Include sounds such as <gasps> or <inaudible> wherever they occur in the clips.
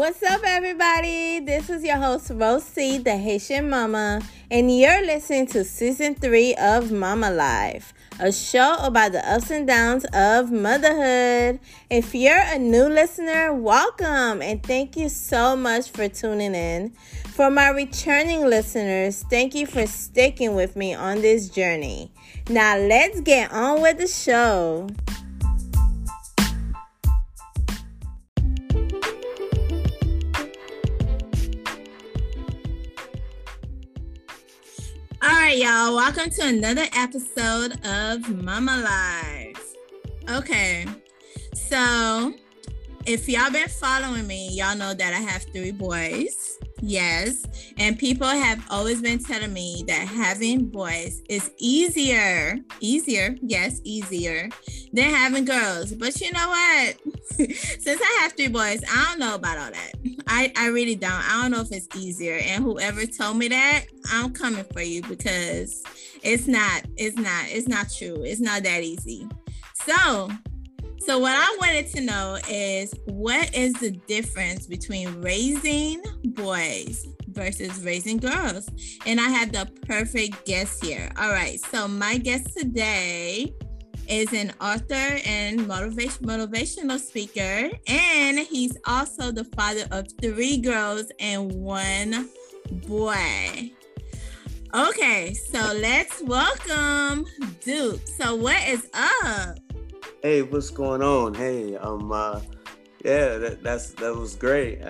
What's up, everybody? This is your host, Rosie, the Haitian Mama, and you're listening to season three of Mama Life, a show about the ups and downs of motherhood. If you're a new listener, welcome and thank you so much for tuning in. For my returning listeners, thank you for sticking with me on this journey. Now, let's get on with the show. Right, y'all. Welcome to another episode of Mama Lives. Okay, so if y'all been following me, y'all know that I have three boys. Yes, and people have always been telling me that having boys is easier, easier, yes, easier than having girls. But you know what? <laughs> Since I have three boys, I don't know about all that. I, I really don't. I don't know if it's easier. And whoever told me that, I'm coming for you because it's not, it's not, it's not true. It's not that easy. So so what I wanted to know is what is the difference between raising boys versus raising girls? And I have the perfect guest here. All right. So my guest today is an author and motivation motivational speaker and he's also the father of three girls and one boy. Okay, so let's welcome Duke. So what is up? Hey, what's going on? Hey, um, uh, yeah, that, that's that was great.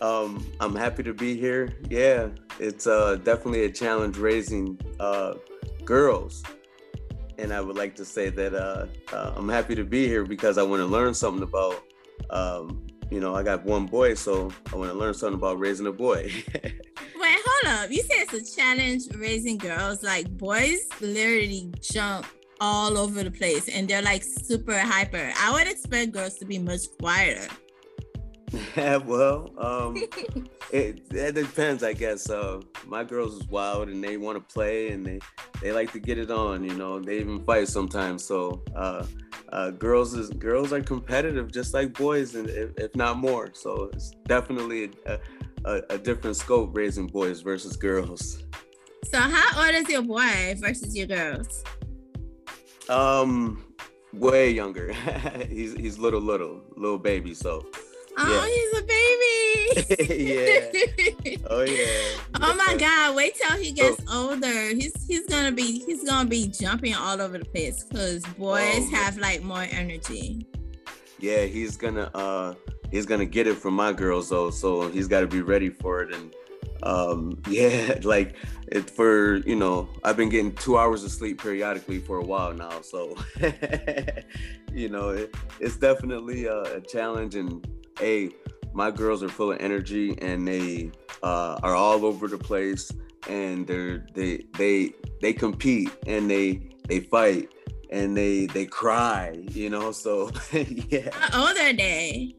Um, I'm happy to be here. Yeah, it's uh, definitely a challenge raising uh, girls, and I would like to say that uh, uh, I'm happy to be here because I want to learn something about. Um, you know, I got one boy, so I want to learn something about raising a boy. <laughs> Wait, hold up! You said it's a challenge raising girls. Like boys, literally jump all over the place and they're like super hyper. I would expect girls to be much quieter. Yeah, <laughs> well, um, <laughs> it, it depends, I guess. Uh, my girls is wild and they want to play and they they like to get it on. You know, they even fight sometimes. So uh, uh, girls is girls are competitive just like boys, and if, if not more. So it's definitely a, a, a different scope raising boys versus girls. So how old is your boy versus your girls? Um, way younger. <laughs> he's he's little, little, little baby. So. Oh, yeah. he's a baby. <laughs> yeah. Oh yeah. <laughs> Oh my God! Wait till he gets oh. older. He's he's gonna be he's gonna be jumping all over the place because boys oh, have like more energy. Yeah, he's gonna uh he's gonna get it from my girls though, so he's got to be ready for it and um yeah like it for you know i've been getting two hours of sleep periodically for a while now so <laughs> you know it, it's definitely a, a, challenge. And a my girls are full of energy and they uh, are all over the place and they're they they they compete and they they fight and they they cry you know so <laughs> yeah. How old are they?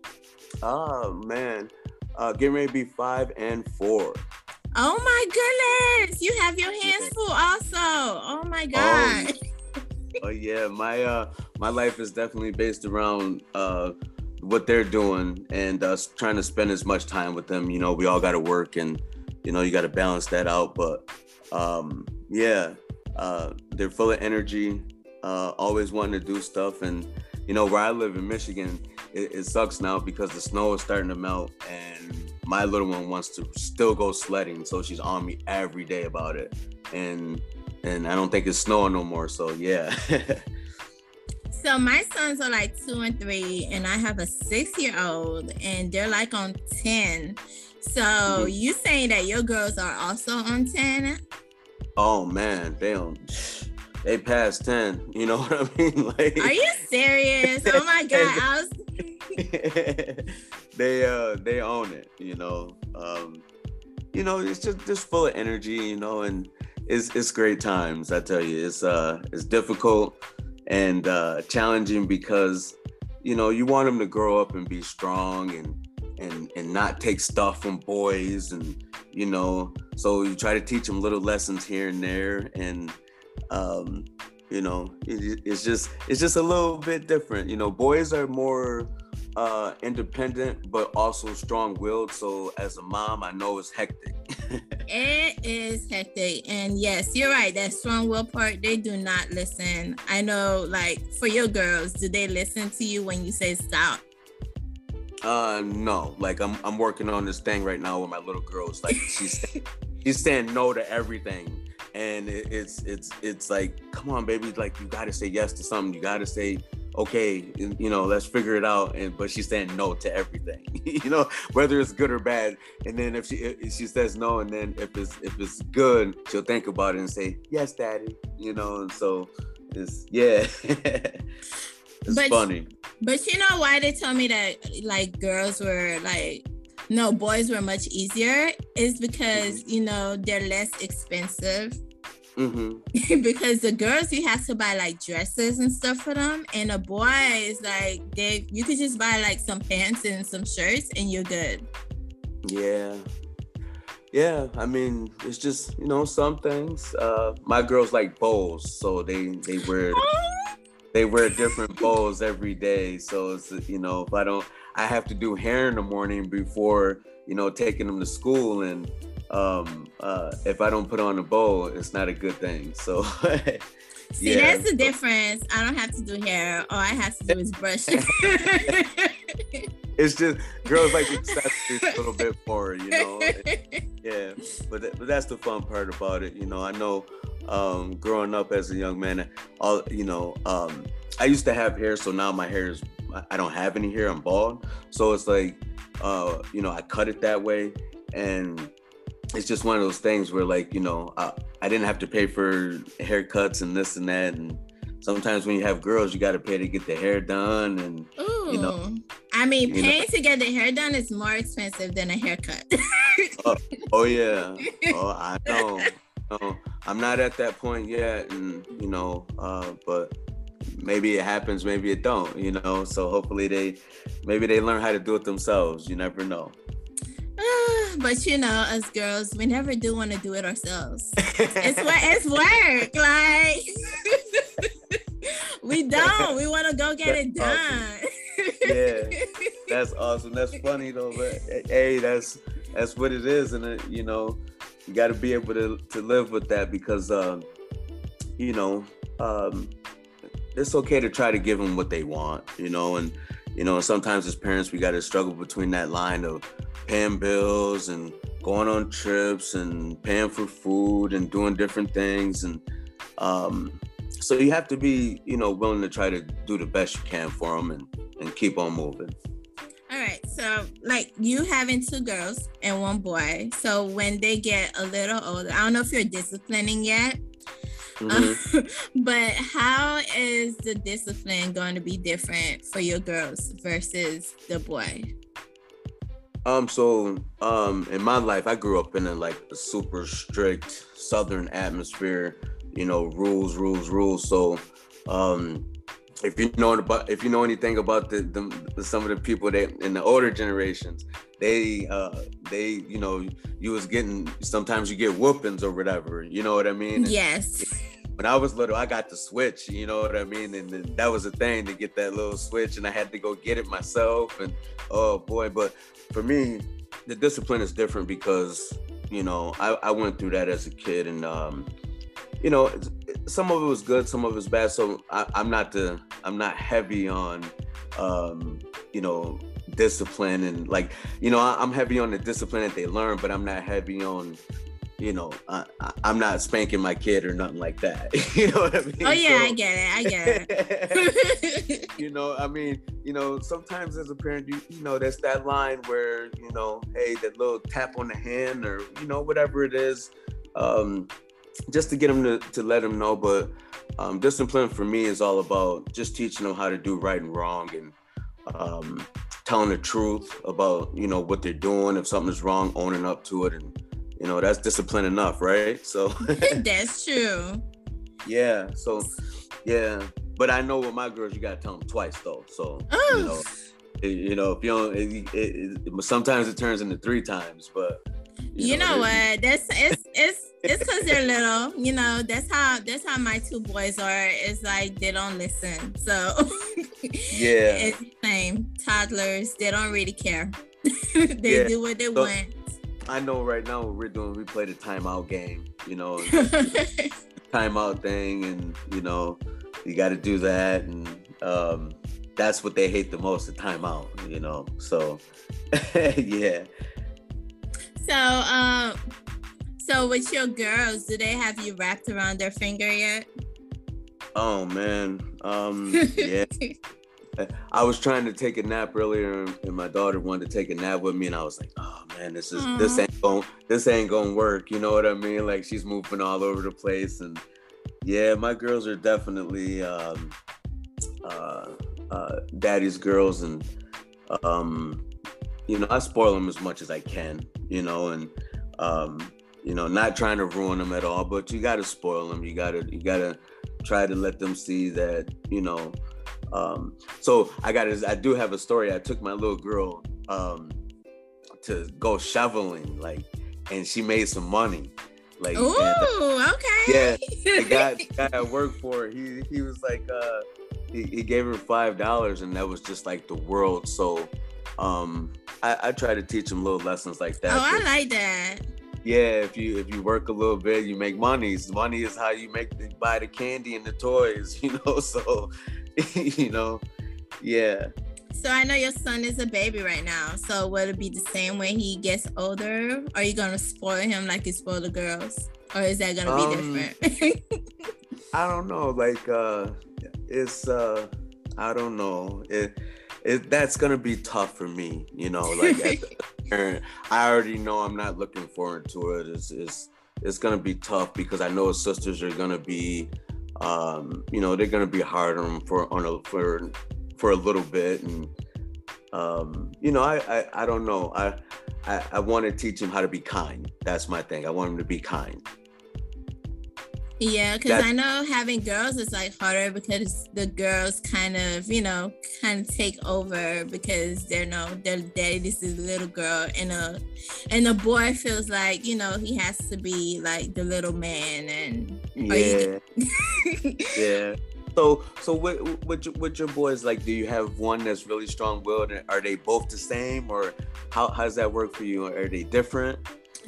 Oh man. Uh, getting ready to be five and four. Oh my goodness! You have your <laughs> hands full, also. Oh my oh, god. Oh, oh yeah, my uh, my life is definitely based around uh, what they're doing and us trying to spend as much time with them. You know, we all got to work, and you know, you got to balance that out. But um, yeah, uh, they're full of energy, uh, always wanting to do stuff, and you know, where I live in Michigan, it, it sucks now because the snow is starting to melt and my little one wants to still go sledding so she's on me every day about it. And and i don't think it's snowing no more so yeah. <laughs> So my sons are like two and three and i have a six year old and they're like on 10 so mm-hmm. you saying that your girls are also on 10 oh man they don't they passed 10 you know <laughs> what i mean? Like are you serious? Oh my <laughs> god i was <laughs> they uh they own it, you know. Um, you know, it's just just full of energy, you know, and it's it's great times. I tell you, it's uh it's difficult and uh, challenging because you know you want them to grow up and be strong and and and not take stuff from boys and you know so you try to teach them little lessons here and there and um you know it, it's just it's just a little bit different you know boys are more uh, independent, but also strong-willed. So as a mom, I know it's hectic. <laughs> it is hectic, and yes, you're right. That strong-willed part, they do not listen. I know, like for your girls, do they listen to you when you say stop? Uh, no. Like I'm, I'm working on this thing right now with my little girls. Like she's, <laughs> she's saying no to everything and it, it's it's it's like come on baby like you got to say yes to something you got to say okay, you know, let's figure it out. And but she's saying no to everything, <laughs> you know, whether it's good or bad. And then if she if she says no, and then if it's if it's good, she'll think about it and say yes, daddy. You know, and so it's yeah. <laughs> it's but, funny. But you know why they told me that like girls were like no boys were much easier is because mm-hmm. you know they're less expensive Mm-hmm. <laughs> because the girls you have to buy like dresses and stuff for them, and the boys like they you could just buy like some pants and some shirts and you're good. Yeah. Yeah, I mean, it's just you know some things. Uh, my girls like bows, so they they wear <laughs> they wear different bows every day. So it's you know if I don't, I have to do hair in the morning before you know taking them to school, and um, uh, if I don't put on a bow, it's not a good thing. <laughs> So, see, yeah. that's the difference. I don't have to do hair. All I have to do is brush. <laughs> <laughs> it's just girls like accessories a little bit more, you know. yeah, but th- but that's the fun part about it. You know, I know um, growing up as a young man, all you know, um, I used to have hair, so now my hair is I don't have any hair. I'm bald, so it's like, uh, you know, I cut it that way, and it's just one of those things where like you know I, I didn't have to pay for haircuts and this and that and sometimes when you have girls you got to pay to get the hair done and Ooh. you know i mean paying know. to get the hair done is more expensive than a haircut. <laughs> Oh, oh, yeah. <laughs> Oh i know. I'm not at that point yet and you know uh, but maybe it happens maybe it don't you know? So hopefully they maybe they learn how to do it themselves. You never know <laughs> but you know, us girls, we never do want to do it ourselves. it's what <laughs> it's work. Like <laughs> we don't. We want to go get that's it done. Awesome. yeah, that's awesome. That's funny though. But hey, that's that's what it is, and it, you know, you got to be able to to live with that because, um, you know, um, it's okay to try to give them what they want, you know, and you know, sometimes as parents we got to struggle between that line of paying bills and going on trips and paying for food and doing different things and um, so you have to be you know willing to try to do the best you can for them and and keep on moving all right so like you having two girls and one boy so when they get a little older i don't know if you're disciplining yet Mm-hmm. <laughs> but how is the discipline going to be different for your girls versus the boy? Um, so um in my life I grew up in a like a super strict southern atmosphere, you know, rules, rules, rules. So um if you know about if you know anything about the, the some of the people that in the older generations, they uh they you know you was getting sometimes you get whoopings or whatever, you know what I mean? yes. when I was little, I got the switch, you know what I mean? And, and that was a thing to get that little switch, and I had to go get it myself. And oh boy, but for me, the discipline is different because you know I, I went through that as a kid, and um, you know some of it was good, some of it was bad. So I, am not the I'm not heavy on um, you know discipline and like you know I, I'm heavy on the discipline that they learn, but I'm not heavy on you know, I, am not spanking my kid or nothing like that. <laughs> you know what I mean? Oh yeah, so, I get it. I get it. <laughs> you know, I mean, you know, sometimes as a parent, you you know, there's that line where you know, hey, that little tap on the hand or you know, whatever it is, um, just to get them to to let them know. But um, discipline for me is all about just teaching them how to do right and wrong and um, telling the truth about you know what they're doing. If something is wrong, owning up to it and you know that's discipline enough right so <laughs> <laughs> that's true yeah so yeah but i know with my girls you gotta tell them twice though so Oof. you know it, you know if you don't it, it, sometimes it turns into three times but you, you know, know what that's it's it's it's because they're little. You know, that's how that's how my two boys are. It's like they don't listen. So <laughs> yeah, it's the same. Toddlers, they don't really care. they yeah. do what they so, want. I know right now what we're doing. We play the timeout game. You know, <laughs> timeout thing, and you know, you got to do that, and um, that's what they hate the most, the timeout. You know, so <laughs> yeah. So, um, so with your girls, do they have you wrapped around their finger yet? Oh man, um, <laughs> yeah. I was trying to take a nap earlier, and my daughter wanted to take a nap with me, and I was like, "Oh man, this is Aww. this ain't going this ain't gonna work." You know what I mean? Like she's moving all over the place, and yeah, my girls are definitely um, uh, uh, daddy's girls, and um, you know, I spoil them as much as I can, you know, and um, you know, not trying to ruin them at all, but you got to spoil them. You got to you got to try to let them see that, you know. Um, so I got I do have a story. I took my little girl um, to go shoveling, like, and she made some money. Like, Ooh, okay. Yeah, the guy, the <laughs> guy I work for, he he was like, uh, he, he gave her five dollars, and that was just like the world. So, um, I, I try to teach him little lessons like that. Oh, I like that yeah, if you if you work a little bit, you make money. Money is how you make the, buy the candy and the toys, <laughs> you know. So, <laughs> you know, yeah. So I know your son is a baby right now. So will it be the same when he gets older? Are you gonna spoil him like you spoil the girls, or is that gonna um, be different? <laughs> I don't know. Like, uh, it's uh, I don't know. It it, that's gonna be tough for me, you know. Like, the, <laughs> I already know I'm not looking forward to it. It's, it's it's gonna be tough because I know his sisters are gonna be, um, you know, they're gonna be hard on him for on a for for a little bit, and um, you know, I, I I don't know. I I, I want to teach him how to be kind. That's my thing. I want him to be kind. Yeah, because I know having girls is like harder because the girls kind of, you know, kind of take over because they're no, their daddy. This is a little girl, and a and the boy feels like you know he has to be like the little man, and yeah, <laughs> yeah. So, so what, what, what your boys like? Do you have one that's really strong-willed? Are they both the same, or how, how does that work for you? Are they different?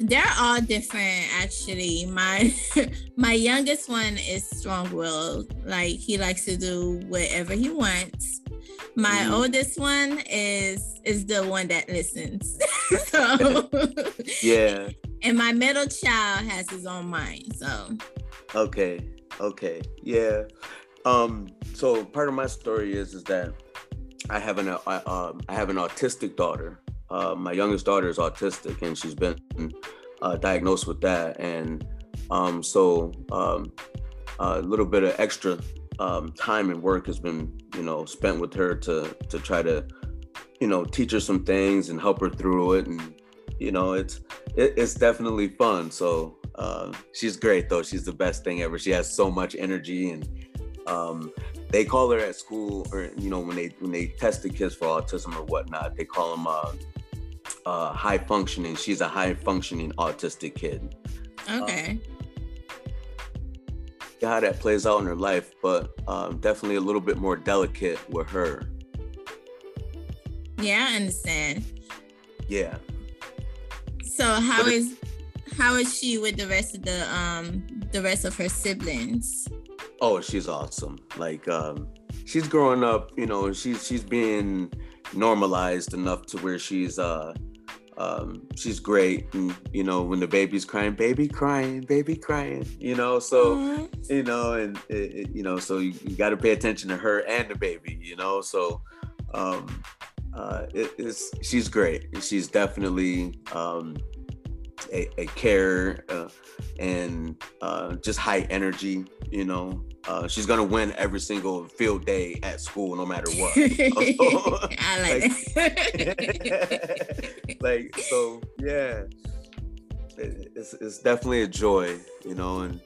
They're all different actually. My <laughs> my youngest one is strong-willed like he likes to do whatever he wants. My mm. oldest one is is the one that listens. <laughs> So <laughs> yeah. and my middle child has his own mind so. Okay. Okay. Yeah. Um so part of my story is is that i have an uh, um, i have an autistic daughter uh, my youngest daughter is autistic and she's been uh, diagnosed with that. And um, so um, a little bit of extra um, time and work has been, you know, spent with her to to try to, you know, teach her some things and help her through it. And you know, it's it, it's definitely fun. So uh, she's great though. She's the best thing ever. She has so much energy and um, they call her at school or you know when they when they test the kids for autism or whatnot they call them uh, uh, high functioning. She's a high functioning autistic kid. Okay. Uh, how that plays out in her life, but um, definitely a little bit more delicate with her. Yeah, I understand. Yeah. So how is how is she with the rest of the um the rest of her siblings? Oh, she's awesome. Like um she's growing up, you know, she's she's being normalized enough to where she's uh um she's great and you know when the baby's crying baby crying baby crying you know? So Aww. you know and it, it, you know so you, you got to pay attention to her and the baby you know? So um uh it, it's she's great. She's definitely um a, a care uh, and uh, just high energy you know uh, she's gonna win every single field day at school, no matter what. <laughs> I like, like, <laughs> like, so, yeah. It, it's it's definitely a joy, you know, and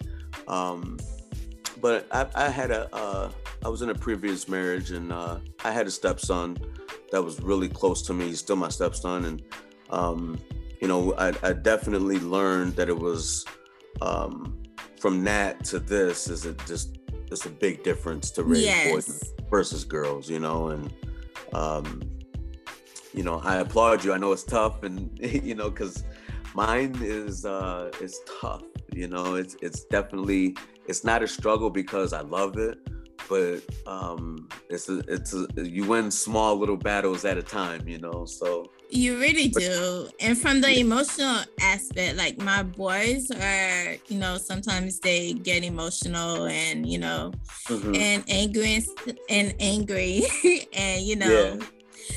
um, but I, I had a uh, I was in a previous marriage, and uh, I had a stepson that was really close to me. He's still my stepson, and um, you know, I, I definitely learned that it was um, from that to this is it just it's a big difference to raise yes. boys versus girls, you know, and um, you know, I applaud you. I know it's tough, and <laughs> you know, because mine is uh, is tough. You know, it's it's definitely it's not a struggle because I love it, but um, it's a, it's a, you win small little battles at a time. You know, so you really do. And from the emotional aspect, like my boys are, you know, sometimes they get emotional and, you know, mm-hmm. and angry and, angry <laughs> and, you know. Yeah.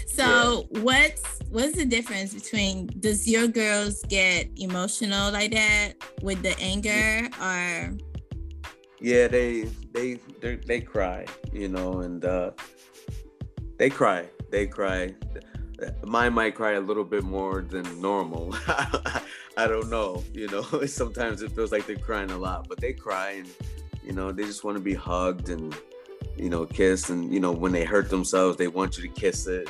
So yeah. what's what's the difference between does your girls get emotional like that with the anger or yeah they they they, they cry you know and uh they cry they cry mine might cry a little bit more than normal. <laughs> I don't know. You know, <laughs> sometimes it feels like they're crying a lot, but they cry and you know they just want to be hugged and you know kissed and you know when they hurt themselves they want you to kiss it.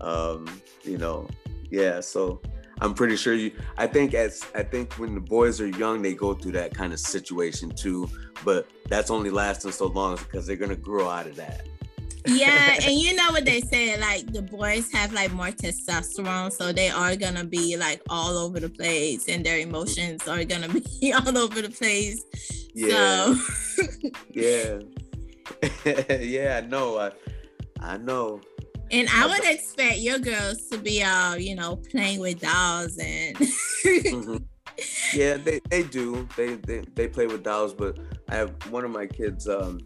Um, you know, yeah. So I'm pretty sure you. I think as I think when the boys are young, they go through that kind of situation too. But that's only lasting so long because they're gonna grow out of that yeah, <laughs> and you know what they say, like the boys have like more testosterone, so they are gonna be like all over the place, and their emotions are gonna <laughs> be all over the place. Yeah. So. yeah. <laughs> yeah, I know. I I know. And I would <laughs> expect your girls to be all, you know, playing with dolls and mm-hmm. <laughs> Yeah, they, they do. They, they they play with dolls, but I have one of my kids, um,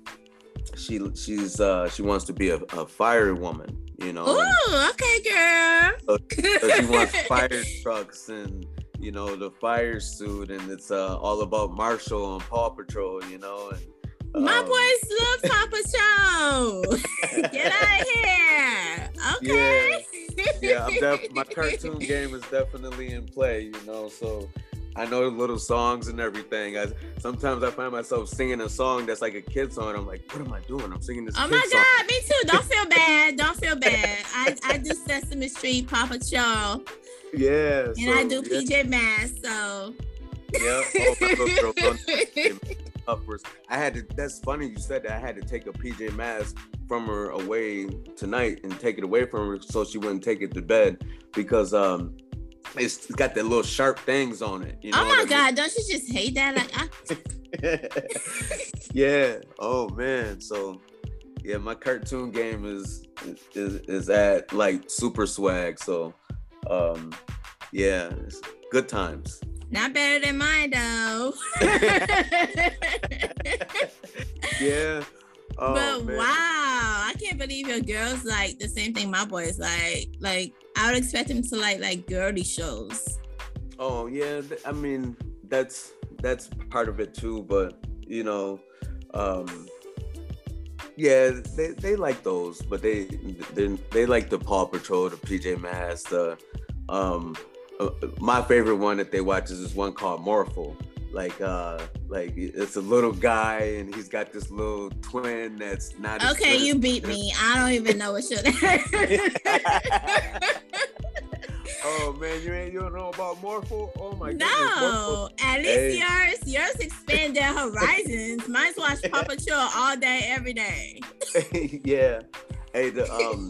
she she's uh she wants to be a, a fire woman you know oh okay girl so, so she wants <laughs> fire trucks and you know the fire suit and it's uh all about marshall and paw patrol you know and um, my boys love paw patrol <laughs> get out of here okay yeah, yeah I'm def- my cartoon <laughs> game is definitely in play you know so I know little songs and everything. I sometimes I find myself singing a song that's like a kid song. I'm like, what am I doing? I'm singing this. Oh my god, song. me too. Don't feel <laughs> bad. Don't feel bad. I, I do Sesame Street, Paw Patrol. Yeah. And so, I do yeah. PJ Masks. So. Yeah. Oh, I had to. That's funny you said that. I had to take a PJ mask from her away tonight and take it away from her so she wouldn't take it to bed because um it's got that little sharp things on it. You know oh my god, mean? don't you just hate that? Like, I... <laughs> yeah. Oh man. So yeah, my cartoon game is is is at like super swag. So um yeah, good times. Not better than mine though. <laughs> yeah. Oh, but man. wow, I can't believe your girls like the same thing my boys like. Like I would expect them to like like girly shows. Oh yeah, I mean that's that's part of it too. But you know, um, yeah, they, they like those, but they they they like the Paw Patrol, the PJ Masks, the um, uh, my favorite one that they watch is this one called Morphle. Like uh like it's a little guy and he's got this little twin that's not okay you beat <laughs> me. I don't even know what should <laughs> <laughs> oh man you ain't you don't know about morphle? Oh my god no at least hey. yours yours expand their horizons. Mine's watch paw patrol all day every day. Yeah hey the <laughs> um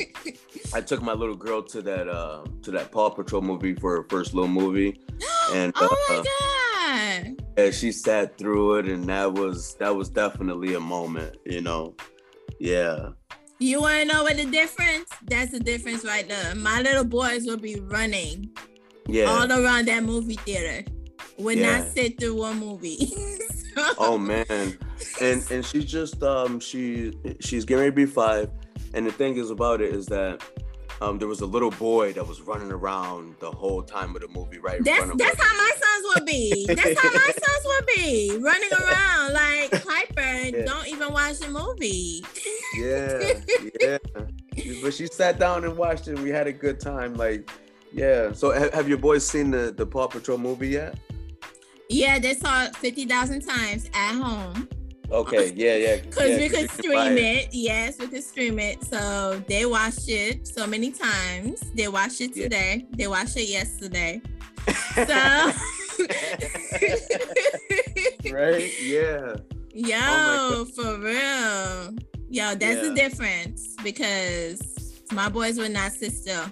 i took my little girl to that uh to that paw patrol movie for her first little movie <gasps> and oh my uh, god yeah, she sat through it, and that was that was definitely a moment, you know. Yeah. You want to know what the difference? That's the difference right there. My little boys will be running, yeah, all around that movie theater. Would yeah. not sit through one movie. <laughs> so. Oh man, and and she just um she she's getting ready to be five, and the thing is about it is that um, there was a little boy that was running around the whole time of the movie, right? That's that's how my sons would be. That's how my <laughs> sons would be running around like Piper. Yeah. Don't even watch the movie. yeah, <laughs> yeah. But she sat down and watched it. We had a good time. Like, yeah. So have, have your boys seen the the Paw Patrol movie yet? Yeah, they saw it fifty thousand times at home. Okay, yeah, yeah. <laughs> Because yeah, we could stream it. it. Yes, we could stream it. So they watched it so many times. They watched it today. Yeah. They watched it yesterday. <laughs> so <laughs> right? Yeah. Yo, oh for real. Yo, that's yeah. the difference because my boys were not sit still.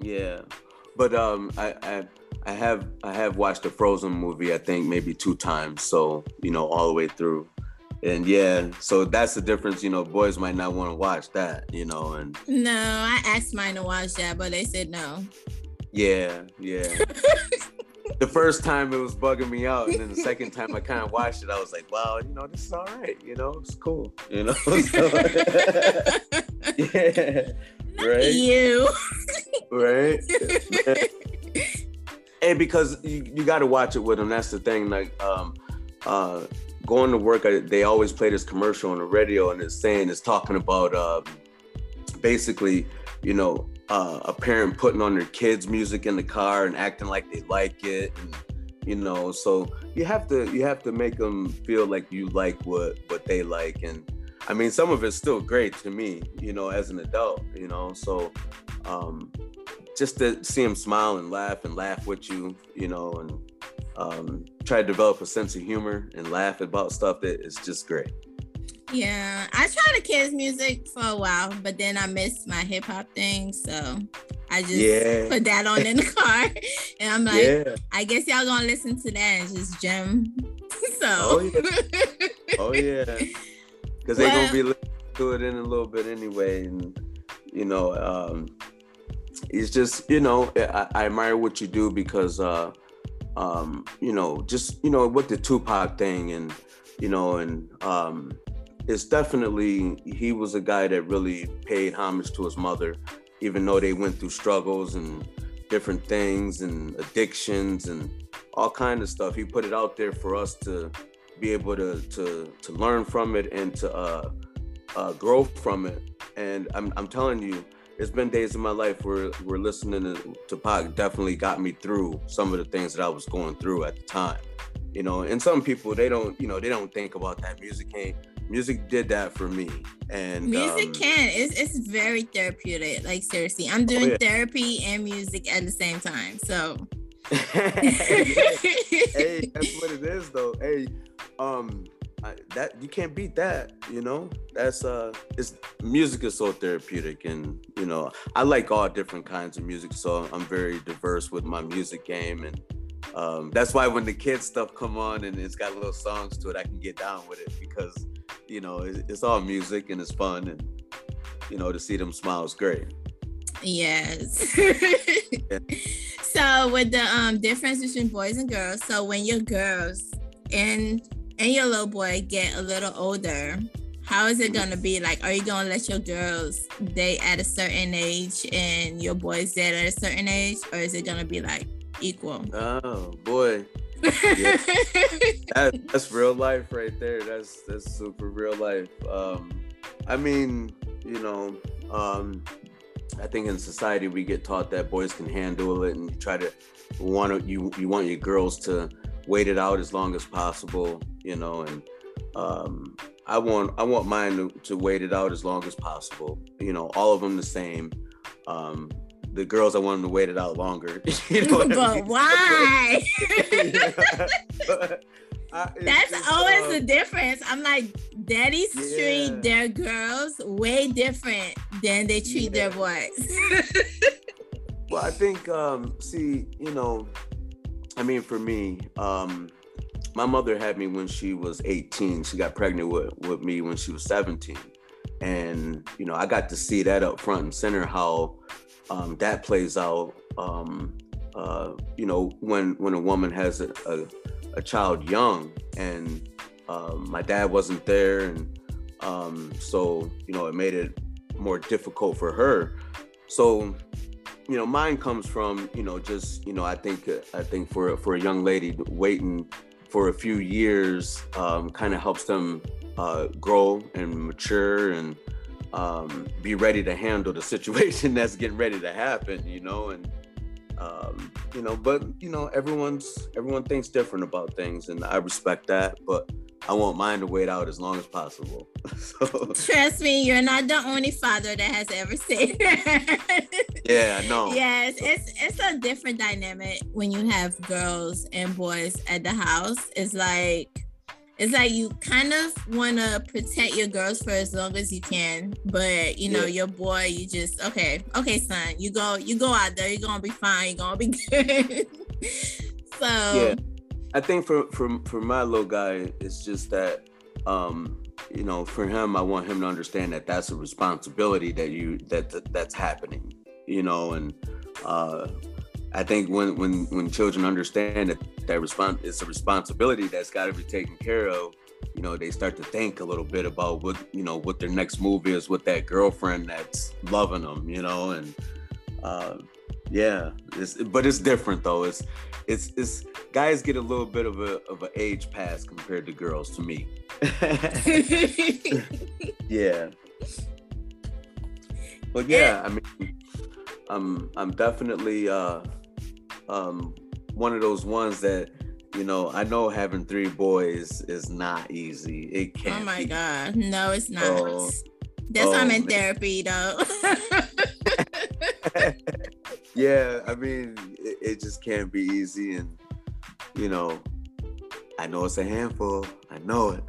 Yeah, but um, I, I I have I have watched the Frozen movie. I think maybe two times. So you know, all the way through. And yeah, so that's the difference. You know, boys might not want to watch that. You know, and no, I asked mine to watch that, but they said no. Yeah, yeah. <laughs> the first time it was bugging me out, and then the second time I kind of watched it, I was like, "Wow, you know, this is all right. You know, it's cool. You know." <laughs> <laughs> yeah, right. You. right. hey, because you, you got to watch it with them. That's the thing. Like, um, uh, going to work, I, they always play this commercial on the radio, and it's saying it's talking about uh, basically, you know, uh, a parent putting on their kids' music in the car and acting like they like it, and, you know. So you have to you have to make them feel like you like what what they like, and I mean, some of it's still great to me, you know, as an adult, you know. So um, just to see them smile and laugh and laugh with you, you know, and um, try to develop a sense of humor and laugh about stuff that is just great. Yeah, I tried the kids' music for a while, but then I missed my hip hop thing, so I just yeah. put that on in the <laughs> car, and I'm like, yeah. I guess y'all gonna listen to that and just jam. <laughs> so. Oh yeah. <laughs> oh yeah. Because they're gonna be listening to it in a little bit anyway, and you know, um, it's just you know, I, I admire what you do because, uh, um, you know, just you know, with the Tupac thing and you know, and um, it's definitely he was a guy that really paid homage to his mother, even though they went through struggles and different things and addictions and all kind of stuff. He put it out there for us to be able to to to learn from it and to uh, uh, grow from it. And I'm I'm telling you, it's been days in my life where where listening to, to Pac definitely got me through some of the things that I was going through at the time. You know, and some people they don't, you know, they don't think about that. Music ain't music did that for me and music um, can it's, it's very therapeutic like seriously i'm oh, doing oh, yeah. therapy and music at the same time so <laughs> <laughs> hey that's what it is though hey um I, that you can't beat that you know that's uh it's music is so therapeutic and you know i like all different kinds of music so i'm very diverse with my music game and um, that's why when the kids stuff come on and it's got little songs to it i can get down with it because you know, it's all music and it's fun, and you know, to see them smile is great. Yes. <laughs> yeah. So with the um difference between boys and girls, so when your girls and and your little boy get a little older, how is it gonna be? Like, are you gonna let your girls date at a certain age and your boys date at a certain age, or is it gonna be like equal? Oh boy, yeah. <laughs> that, that's real life right there. That's that's super real life. Um, I mean, you know, um, I think in society we get taught that boys can handle it, and you try to want to, you you want your girls to wait it out as long as possible, you know, and um, I want I want mine to, to wait it out as long as possible. You know, all of them the same. Um, the girls I want them to wait it out longer. <laughs> you know <laughs> but I mean? why? <laughs> I, That's just, always uh, the difference. I'm like, daddies yeah. treat their girls way different than they treat yeah. their boys. well, I think, um, see, you know, I mean, for me, um, my mother had me when she was 18. She got pregnant with, with me when she was 17. And, you know, I got to see that up front and center how um, that plays out. Um, uh, you know, when when a woman has a, a, a child young, and um, my dad wasn't there, and um, so you know, it made it more difficult for her. So, you know, mine comes from you know just you know I think I think for for a young lady waiting for a few years um, kind of helps them uh, grow and mature and um, be ready to handle the <laughs> situation that's getting ready to happen, you know, and um, you know, but you know, everyone's everyone thinks different about things, and I respect that. But I want mine to wait out as long as possible. <laughs> so, Trust me, you're not the only father that has ever said that. <laughs> Yeah, no. Yes, it's it's a different dynamic when you have girls and boys at the house. It's like it's like you kind of want to protect your girls for as long as you can but you know yeah. your boy you just okay okay son you go you go out there you're gonna be fine you're gonna be <laughs> good so yeah i think for for for my little guy it's just that um you know for him i want him to understand that that's a responsibility that you that, that that's happening you know and uh I think when when when children understand that that response it's a responsibility that's got to be taken care of, you know, they start to think a little bit about what you know what their next move is with that girlfriend that's loving them, you know, and uh, yeah, it's, but it's different though. It's it's it's guys get a little bit of a of an age pass compared to girls to me. <laughs> yeah. But yeah, I mean, I'm I'm definitely uh um, one of those ones that you know i know having three boys is not easy it can't oh my be. god no it's not oh, that's oh, why i'm in man. therapy though <laughs> <laughs> yeah i mean it, it, just can't be easy and you know i know it's a handful i know it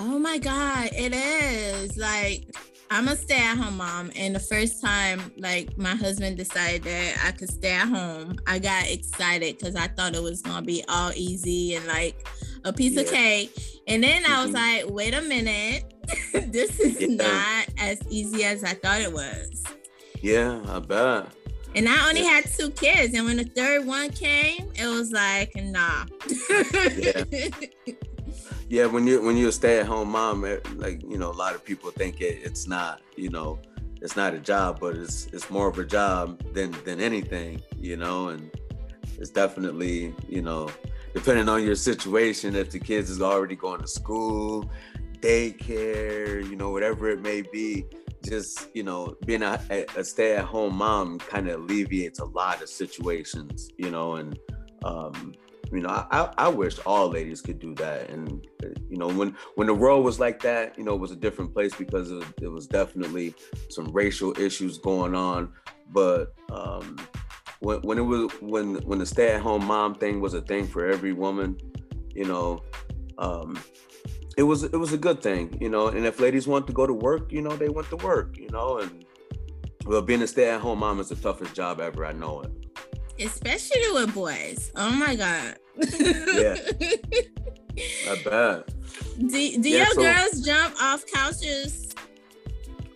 oh my god it is like I'm a stay at home mom. And the first time, like, my husband decided that I could stay at home, I got excited because I thought it was going to be all easy and like a piece yeah. of cake. And then mm-hmm. I was mm-hmm. like, wait a minute, <laughs> this is yeah. not as easy as I thought it was. Yeah, I bet. And I only yeah. had two kids. And when the third one came, it was like, nah. yeah. <laughs> yeah when you when you're a stay-at-home mom eh, like you know a lot of people think it, it's not you know it's not a job but it's it's more of a job than than anything you know and it's definitely you know depending on your situation if the kids is already going to school daycare you know whatever it may be just you know being a, a stay-at-home mom kind of alleviates a lot of situations you know and um you know, I, I wish all ladies could do that. And you know, when when the world was like that, you know, it was a different place because it, it was definitely some racial issues going on. But um, when when it was when when the stay at home mom thing was a thing for every woman, you know, um, it was it was a good thing, you know. And if ladies want to go to work, you know, they went to work, you know. And well, being a stay at home mom is the toughest job ever. I know it especially with boys. Oh my god. yeah. <laughs> I bet. Do, do yeah, your so, girls jump off couches?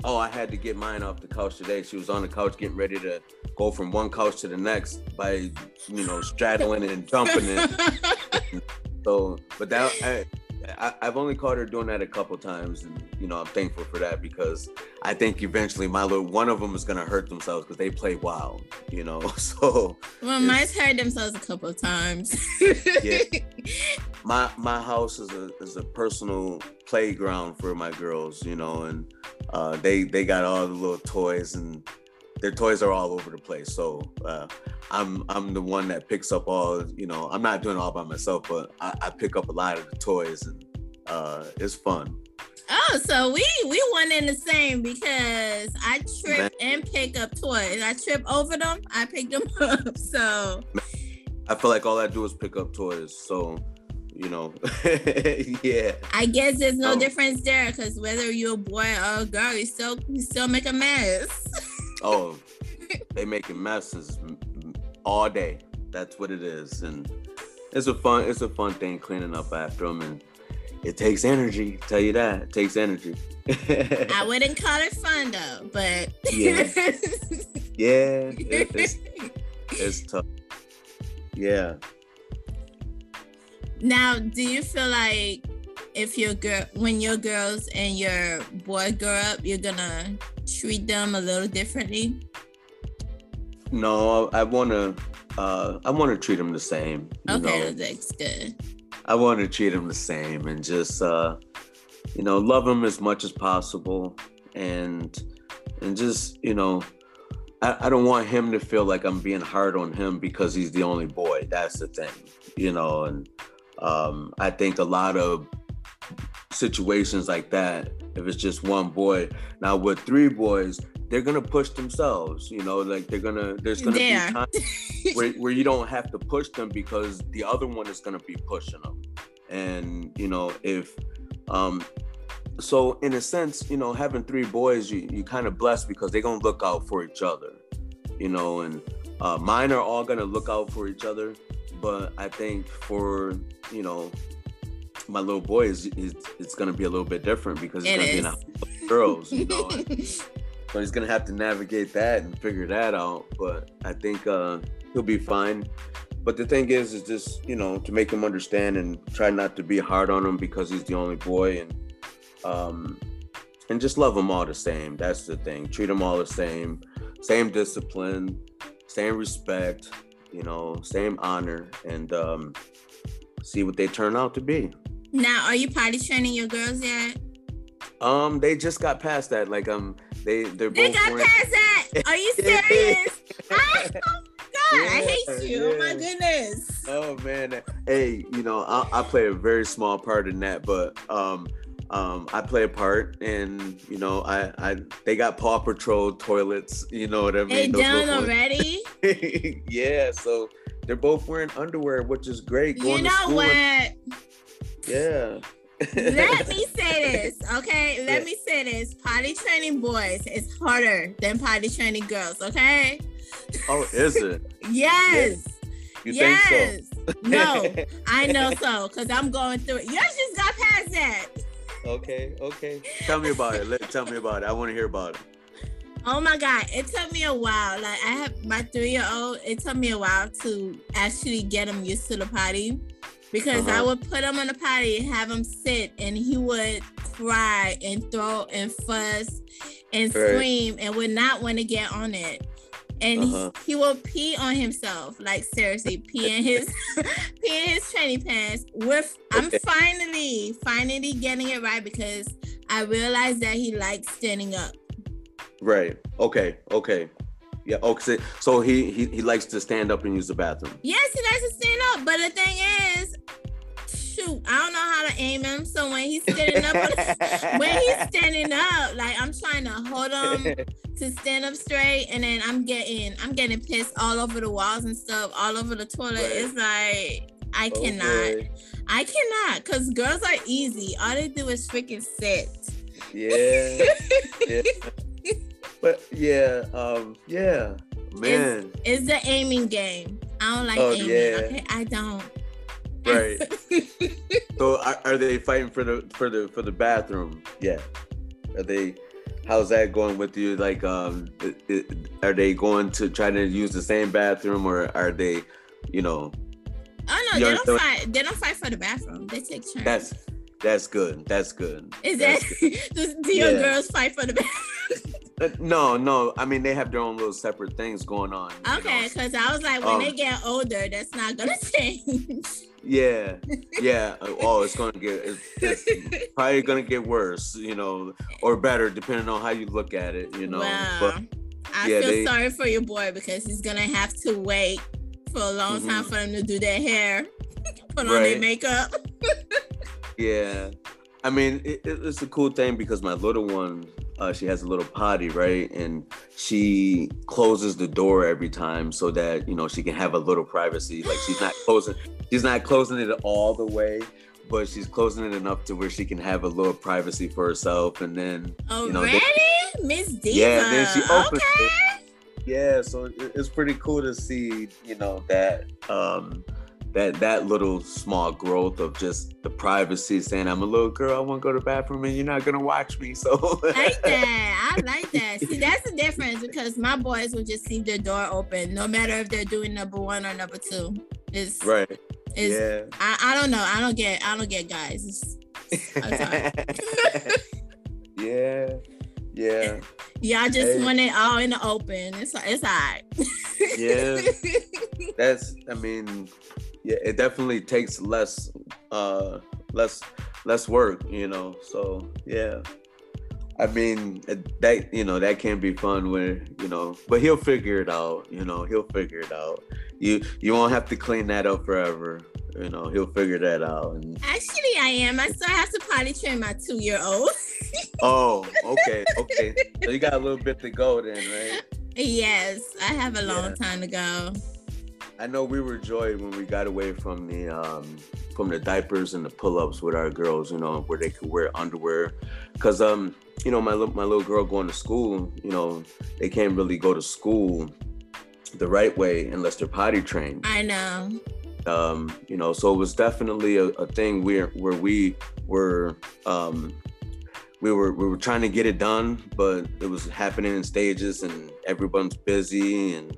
Oh, I had to get mine off the couch today. She was on the couch getting ready to go from one couch to the next by, you know, straddling and jumping it. <laughs> so, but that I, I, have only caught her doing that a couple times, and you know I'm thankful for that because I think eventually my little one of them is gonna hurt themselves because they play wild, you know. <laughs> So well, mine's hurt themselves a couple of times. yeah, <laughs> my my house is a is a personal playground for my girls, you know, and uh, they they got all the little toys and their toys are all over the place. So uh, I'm I'm the one that picks up all. You know, I'm not doing it all by myself, but I, I pick up a lot of the toys, and uh, it's fun. Oh, so we we one in the same because I trip and pick up toys. I trip over them, I pick them <laughs> up. So I feel like all I do is pick up toys. So you know, <laughs> yeah. I guess there's no um, difference there because whether you're a boy or a girl, you still you still make a mess. <laughs> oh, they making messes all day. That's what it is, and it's a fun it's a fun thing cleaning up after them, and it takes energy. Tell you that it takes energy. <laughs> I wouldn't call it fun though, but yeah, <laughs> yeah, it, it's, it's tough. Yeah. Now, do you feel like if your girl, when your girls and your boy grow up, you're gonna treat them a little differently? No, I want to. Uh, I want to treat them the same. Okay, know? that's good. I want to treat them the same and just, uh, you know, love them as much as possible, and and just, you know, I, I don't want him to feel like I'm being hard on him because he's the only boy. That's the thing, you know, and um, I think a lot of situations like that, if it's just one boy. Now with three boys, they're gonna push themselves. You know, like they're gonna there's gonna be times <laughs> where, where you don't have to push them because the other one is gonna be pushing them. and you know if um so in a sense you know having three boys you you kind of blessed because they're gonna look out for each other you know and uh, mine are all gonna look out for each other but i think for you know my little boy is, is it's gonna be a little bit different because it's It gonna be is. in a house of girls you know? <laughs> So he's gonna have to navigate that and figure that out but i think uh he'll be fine. But the thing is is just you know to make him understand and try not to be hard on him because he's the only boy and um and just love them all the same. That's the thing. Treat them all the same. Same discipline same respect you know same honor and um see what they turn out to be now, are you potty training your girls yet? um they just got past that like um they they're They got past that. Are you <laughs> serious? oh my god, I hate Yeah, you. Oh my goodness. Oh man, hey, you know I, I play a very small part in that, but um, um, I play a part, and you know I, I they got Paw Patrol toilets, you know what I mean? They Those done <laughs> already? yeah, so they're both wearing underwear, which is great. You Going to know school and- what? Yeah. Let me <laughs> say this, okay? Let Yeah. me say this. Potty training boys is harder than potty training girls, okay? oh, is it? <laughs> Yes. You yes. think so? No, <laughs> I know so, because I'm going through it. You just got past that. okay, okay. Tell me about it. Let tell me about it. I want to hear about it. Oh my god, it took me a while. Like I have my three year old, it took me a while to actually get him used to the potty because I Uh-huh. would put him on the potty, have him sit, and he would cry and throw and fuss and Right. scream and would not want to get on it. And he- Uh-huh. he, will pee on himself, like seriously, pee in <laughs> his <laughs> pee in his training pants. With I'm finally, finally getting it right because I realized that he likes standing up. Right. Okay. Okay. Yeah. Oh, okay. So he, he he likes to stand up and use the bathroom. Yes, he likes to stand up, but the thing is, shoot, I don't know how to aim him. So when he's standing up, <laughs> when he's standing up, like I'm trying to hold him <laughs> to stand up straight, and then I'm getting, I'm getting pissed all over the walls and stuff, all over the toilet. Right. It's like I Oh, cannot. I cannot, cause girls are easy. All they do is freaking sit. Yeah. yeah. <laughs> But yeah. Um. Yeah. Man. It's the aiming game. I don't like Oh, aiming. yeah. Okay, I don't. Right. <laughs> So are, are they fighting for the for the for the bathroom? Yeah. Are they? How's that going with you? Like, um, i- i- are they going to try to use the same bathroom, or are they, you know, Oh no, You they don't fight. They don't fight for the bathroom. They take turns. that's that's good. That's good. Is that good. <laughs> do, do your Yeah. girls fight for the bathroom? Uh, no, no. I mean, they have their own little separate things going on. Okay, because I was like, when Um, they get older, that's not gonna <laughs> change. Yeah, yeah. Uh, Oh, it's gonna get. It's, it's probably gonna get worse, you know, or better, depending on how you look at it, you know. wow. But I yeah, feel they- sorry for your boy because he's gonna have to wait for a long time Mhm. for them to do their hair, <laughs> put on their makeup. <laughs> yeah, I mean, it- it's a cool thing because my little one, uh, she has a little potty, right, and she closes the door every time so that you know she can have a little privacy. Like she's not <gasps> closing, she's not closing it all the way. But she's closing it enough to where she can have a little privacy for herself, and then Already, know, Miss Diva. Yeah, then she opens okay. it. yeah so it- it's pretty cool to see you know that um that that little small growth of just the privacy saying i'm a little girl i want to go to the bathroom and you're not gonna watch me so like that. I <laughs> like that. See, that's the difference because my boys will just leave their door open, no matter if they're doing number one or number two. It's, right it's yeah I, I don't know. I don't get I don't get guys. It's, <laughs> yeah yeah <laughs> y'all just Hey. want it all in the open. It's it's alright. Yeah. that's i mean yeah it definitely takes less uh less less work you know so yeah i mean that you know that can be fun where you know but he'll figure it out you know he'll figure it out you you won't have to clean that up forever you know he'll figure that out and Actually, I am. I still have to potty train my two year old. <laughs> oh okay okay so you got a little bit to go then right <laughs> yes, I have a long Yeah. time to go. I know we were joyed when we got away from the um from the diapers and the pull-ups with our girls, you know, where they could wear underwear. Cause um, you know, my my little girl going to school, you know, they can't really go to school the right way unless they're potty trained. I know. Um, you know, so it was definitely a, a thing where where we were um we were we were trying to get it done, but it was happening in stages and everyone's busy and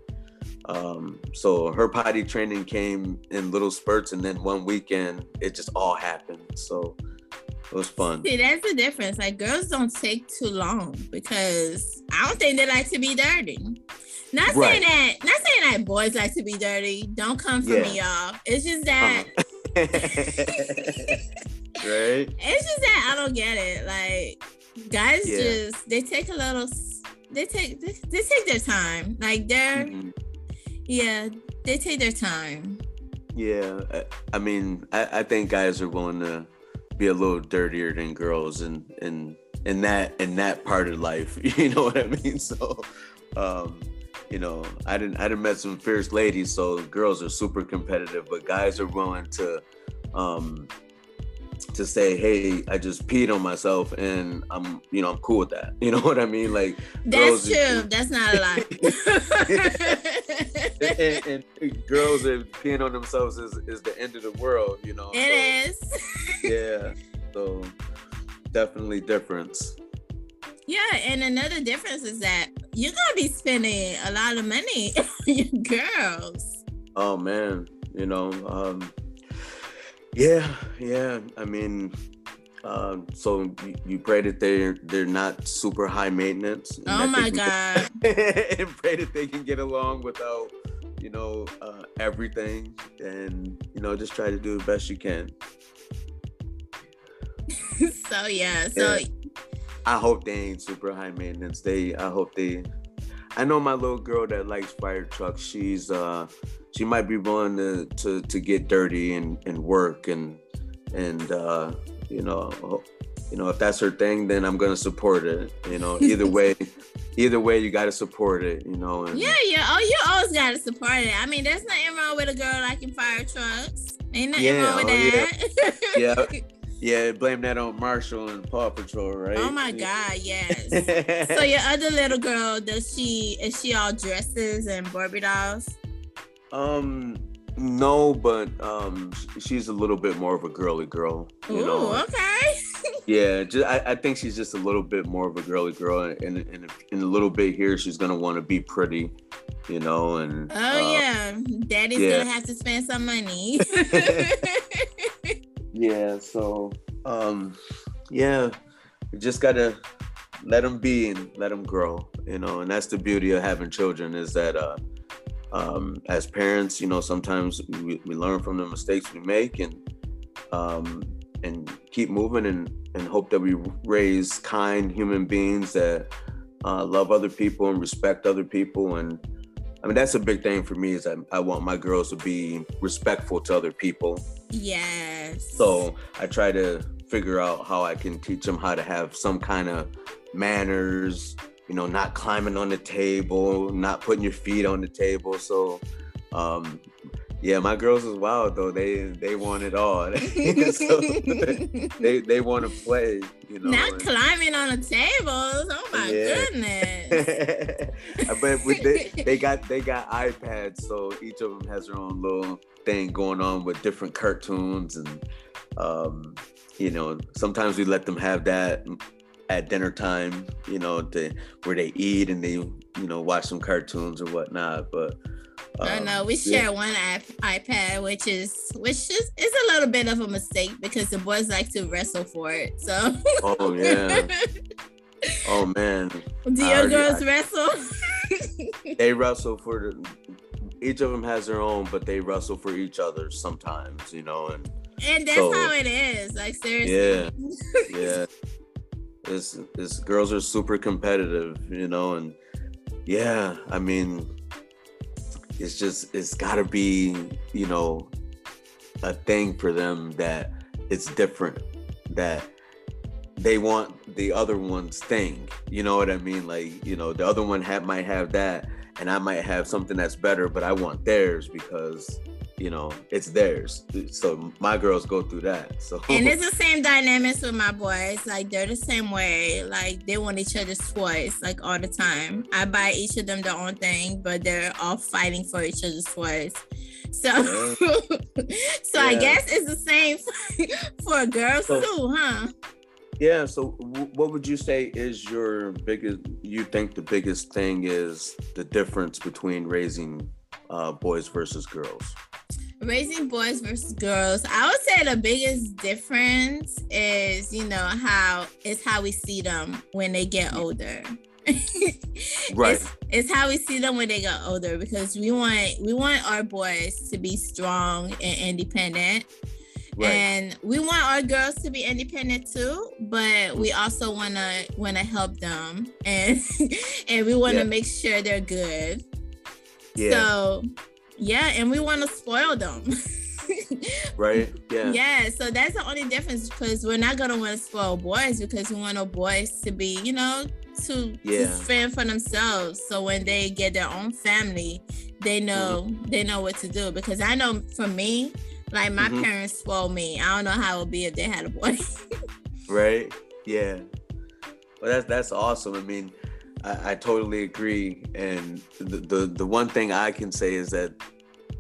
um, so her potty training came in little spurts, and then one weekend it just all happened. So it was fun. See, that's the difference. Like girls don't take too long because I don't think they like to be dirty. Not right. saying that. Not saying that boys like to be dirty. Don't come for yeah. me, y'all. It's just that. Uh-huh. <laughs> right. It's just that I don't get it. Like guys, yeah. just they take a little. They take they, they take their time. Like they're. Mm-hmm yeah, they take their time. Yeah, I, mean, I, I think guys are willing to be a little dirtier than girls, and in, in, in that in that part of life, <laughs> you know what I mean. So, um, you know, I didn't I didn't met some fierce ladies, so girls are super competitive, but guys are willing to um, to say, "Hey, I just peed on myself, and I'm, you know, I'm cool with that." <laughs> You know what I mean? Like that's true. that's not a lie. <laughs> and, and, and, girls are peeing on themselves is, is the end of the world. You know, it so, is. <laughs> yeah. So definitely difference. Yeah, and another difference is that you're gonna be spending a lot of money on your girls. Oh man, you know, um, yeah, yeah. I mean, uh, so you, you, pray that they're they're not super high maintenance. Oh my god! Get, <laughs> and pray that they can get along without, you know, uh, everything, and you know, just try to do the best you can. <laughs> so yeah, so. I hope they ain't super high maintenance. They, I hope they. I know my little girl that likes fire trucks. She's uh she might be willing to to, to get dirty and, and work and and uh, you know you know if that's her thing then i'm gonna support it you know either way <laughs> either way you gotta support it you know and, yeah yeah oh you always gotta support it i mean there's nothing wrong with a girl liking fire trucks ain't nothing yeah, wrong with oh, that <laughs> yeah yeah <laughs> Yeah, blame that on Marshall and Paw Patrol, right? Oh my God, yes. so your other little girl, does she is she all dresses and Barbie dolls? Um, no, but um, she's a little bit more of a girly girl. You Ooh, know? okay. <laughs> yeah, just, I, I think she's just a little bit more of a girly girl, and in, in a little bit here, she's gonna want to be pretty, you know. And oh uh, yeah, Daddy's yeah. gonna have to spend some money. <laughs> <laughs> yeah. So um, yeah, you just gotta let them be and let them grow, you know. And that's the beauty of having children is that uh um, as parents, you know, sometimes we, we learn from the mistakes we make and um, and keep moving and, and hope that we raise kind human beings that uh, love other people and respect other people. And I mean, that's a big thing for me is I, I want my girls to be respectful to other people. Yes. So I try to figure out how I can teach them how to have some kind of manners, you know, not climbing on the table, not putting your feet on the table. So, um, yeah, my girls is wild though. They they want it all. <laughs> so they they want to play. You know, not and, climbing on the tables. Oh my yeah. goodness! <laughs> but with they, they got they got iPads, so each of them has their own little thing going on with different cartoons and um, you know sometimes we let them have that at dinner time, you know, to where they eat and they, you know, watch some cartoons or whatnot. But um, no, no, we share yeah. one iPad, which is which is is a little bit of a mistake because the boys like to wrestle for it. So. oh yeah. <laughs> Oh man. Do your girls I, wrestle? <laughs> they wrestle for the. Each of them has their own, but they wrestle for each other sometimes, you know, and. And that's so, how it is. Like seriously. Yeah. <laughs> Yeah. This this girls are super competitive, you know, and yeah, I mean, it's just it's got to be, you know, a thing for them that it's different that they want the other one's thing. You know what I mean? Like, you know, the other one have, might have that, and I might have something that's better, but I want theirs because you know it's theirs. So my girls go through that so. And it's the <laughs> same dynamics with my boys. Like they're the same way. Like they want each other's toys like all the time. I buy each of them their own thing but they're all fighting for each other's toys so so yeah. <laughs> i guess it's the same <laughs> for girls so, too huh? Yeah so w- what would you say is your biggest you think the biggest thing is the difference between raising uh, boys versus girls? Raising boys versus girls. I would say the biggest difference is you know how it's how we see them when they get older. <laughs> Right. It's, it's, how we see them when they get older because we want we want our boys to be strong and independent. Right. and we want our girls to be independent too but we also want to want to help them and <laughs> and we want to yeah. make sure they're good yeah. so yeah, and we want to spoil them. <laughs> right? Yeah. Yeah. So that's the only difference because we're not gonna want to spoil boys because we want our boys to be, you know, to, yeah. to fend for themselves. So when they get their own family, they know mm-hmm. they know what to do. Because I know for me, like my mm-hmm. parents spoiled me. I don't know how it would be if they had a boy. <laughs> right? Yeah. Well, that's that's awesome. I mean, I, I totally agree. And the, the, the one thing I can say is that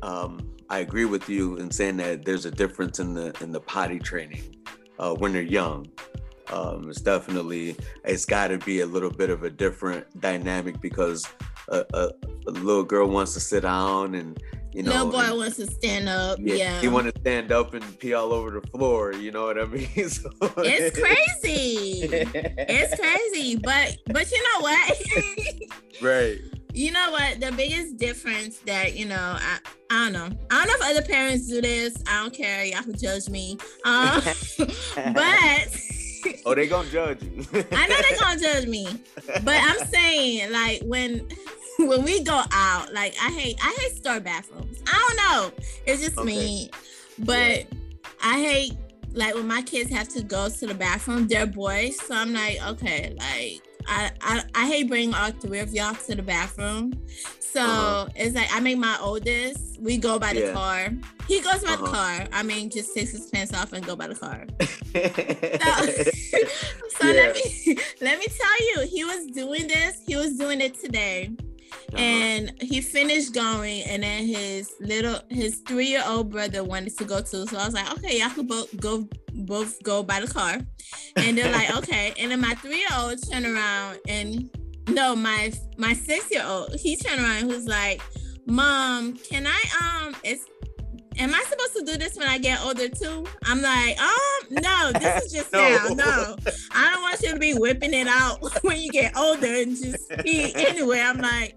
um, I agree with you in saying that there's a difference in the in the potty training uh, when they're young. Um, it's definitely it's got to be a little bit of a different dynamic because a, a, a little girl wants to sit down and you know, little boy wants to stand up. Yeah, yeah. he want to stand up and pee all over the floor. You know what I mean? <laughs> So, it's crazy. <laughs> it's crazy, but but you know what? right. <laughs> You know what? The biggest difference that you know, I I don't know. I don't know if other parents do this. I don't care. Y'all can judge me. Um, but. oh, they gonna judge you. I know they gonna judge me, but I'm saying like when <laughs> when we go out, like I hate I hate store bathrooms. I don't know. It's just okay. me. But yeah. I hate like when my kids have to go to the bathroom, they're boys. So I'm like, okay, like I, I, I hate bringing all three of y'all to the bathroom. So uh-huh. it's like I make my oldest. We go by the yeah. car. He goes by uh-huh. the car. I mean, just takes his pants off and go by the car. <laughs> so, <laughs> so yeah. let me let me tell you, he was doing this. He was doing it today. Uh-huh. And he finished going, and then his little, his three-year-old brother wanted to go too. So I was like, okay, y'all could both go, both go by the car. And they're like, <laughs> okay. And then my three-year-old turned around, and no, my my six-year-old, he turned around, and was like, "Mom, can I um, it's am I supposed to do this when I get older too? I'm like, um, no, this is just <laughs> no. now. No, I don't want you to be whipping it out <laughs> when you get older and just be anyway. I'm like,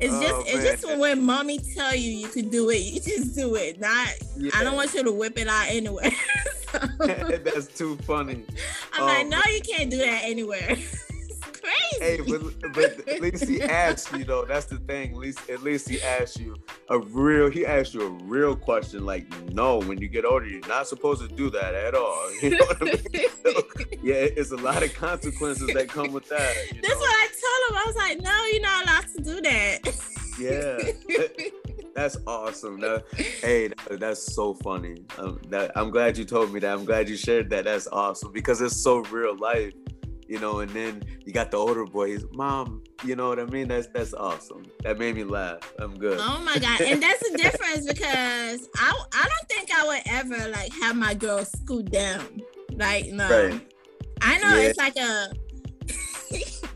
it's oh, just man. it's just when mommy tell you you can do it, you just do it. Not yeah. I don't want you to whip it out anywhere. <laughs> so, <laughs> That's too funny. I'm like, oh, no, you can't do that anywhere. <laughs> crazy. Hey, but, but at least he asked you though. That's the thing. At least at least he asked you a real. He asked you a real question. Like, no, when you get older, you're not supposed to do that at all. <laughs> You know what I mean? So, yeah, it's a lot of consequences that come with that. That's know? what I told him. I was like, no, you're not allowed to do that. yeah. <laughs> That's awesome. That, hey, that's so funny. Um, that, I'm glad you told me that. I'm glad you shared that. That's awesome because it's so real life you know, and then you got the older boys, mom, you know what I mean? That's that's awesome. That made me laugh. I'm good. Oh my god. And that's the difference because I I don't think I would ever like have my girl scoot down. Like no. Right. I know yeah. it's like a <laughs>